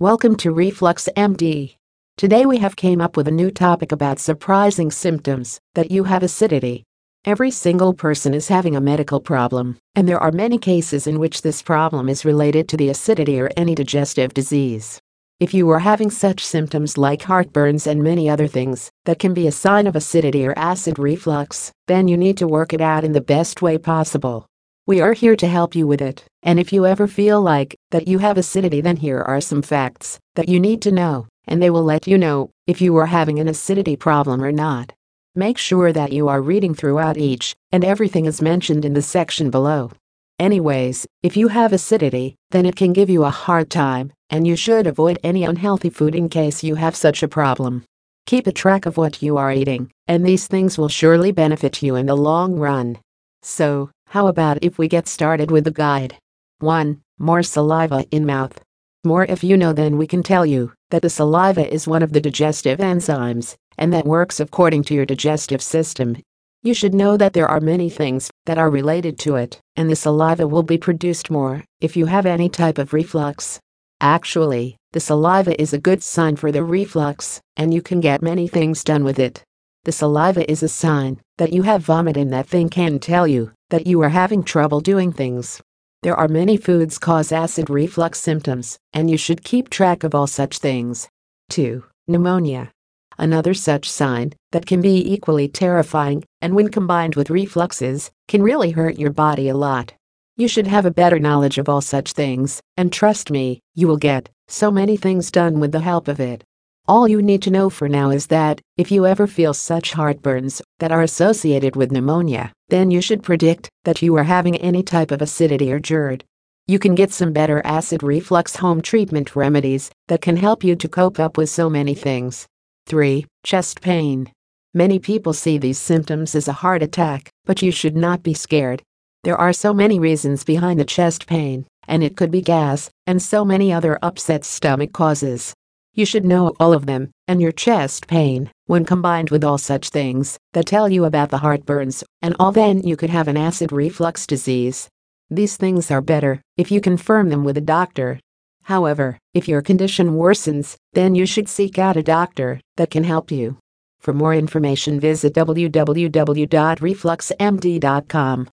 Welcome to Reflux MD. Today we have came up with a new topic about surprising symptoms that you have acidity. Every single person is having a medical problem, and there are many cases in which this problem is related to the acidity or any digestive disease. If you are having such symptoms like heartburns and many other things that can be a sign of acidity or acid reflux, then you need to work it out in the best way possible. We are here to help you with it, and if you ever feel like that you have acidity, then here are some facts that you need to know, and they will let you know if you are having an acidity problem or not. Make sure that you are reading throughout each and everything is mentioned in the section below. Anyways, if you have acidity, then it can give you a hard time, and you should avoid any unhealthy food in case you have such a problem. Keep a track of what you are eating, and these things will surely benefit you in the long run. So, how about if we get started with the guide? 1. More saliva in mouth. More if you know then we can tell you that the saliva is one of the digestive enzymes and that works according to your digestive system. You should know that there are many things that are related to it, and the saliva will be produced more if you have any type of reflux. Actually, the saliva is a good sign for the reflux, and you can get many things done with it. The saliva is a sign that you have vomit, and that thing can tell you that you are having trouble doing things. There are many foods cause acid reflux symptoms, and you should keep track of all such things. 2. Pneumonia. Another such sign that can be equally terrifying and when combined with refluxes can really hurt your body a lot. You should have a better knowledge of all such things, and trust me, you will get so many things done with the help of it. All you need to know for now is that if you ever feel such heartburns that are associated with pneumonia, then you should predict that you are having any type of acidity or GERD. You can get some better acid reflux home treatment remedies that can help you to cope up with so many things. 3. Chest pain. Many people see these symptoms as a heart attack, but you should not be scared. There are so many reasons behind the chest pain, and it could be gas and so many other upset stomach causes. You should know all of them, and your chest pain, when combined with all such things that tell you about the heartburns and all, then you could have an acid reflux disease. These things are better if you confirm them with a doctor. However, if your condition worsens, then you should seek out a doctor that can help you. For more information, visit www.refluxmd.com.